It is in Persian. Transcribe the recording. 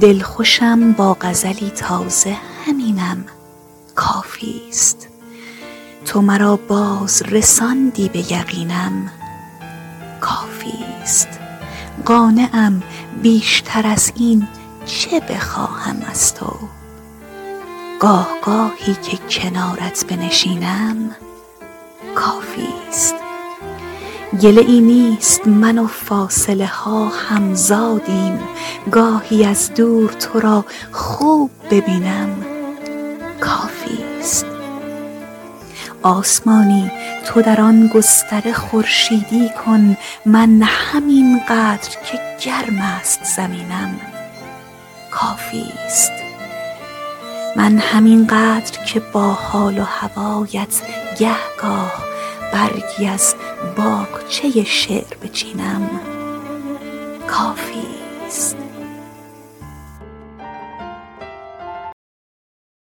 دلخوشم با غزلی تازه همینم کافیست تو مرا باز رساندی به یقینم کافیست قانعم بیشتر از این چه بخواهم از تو؟ گاه گاهی که کنارت بنشینم کافیست گله ای نیست من و فاصله ها همزادیم. گاهی از دور تو را خوب ببینم. کافیست آسمانی تو در آن گستره خورشیدی کن. من همین قدر که گرم است زمینم. کافیست من همین قدر که با حال و هوایت گه گاه برگی از باغچه شعر بچینم. کافیست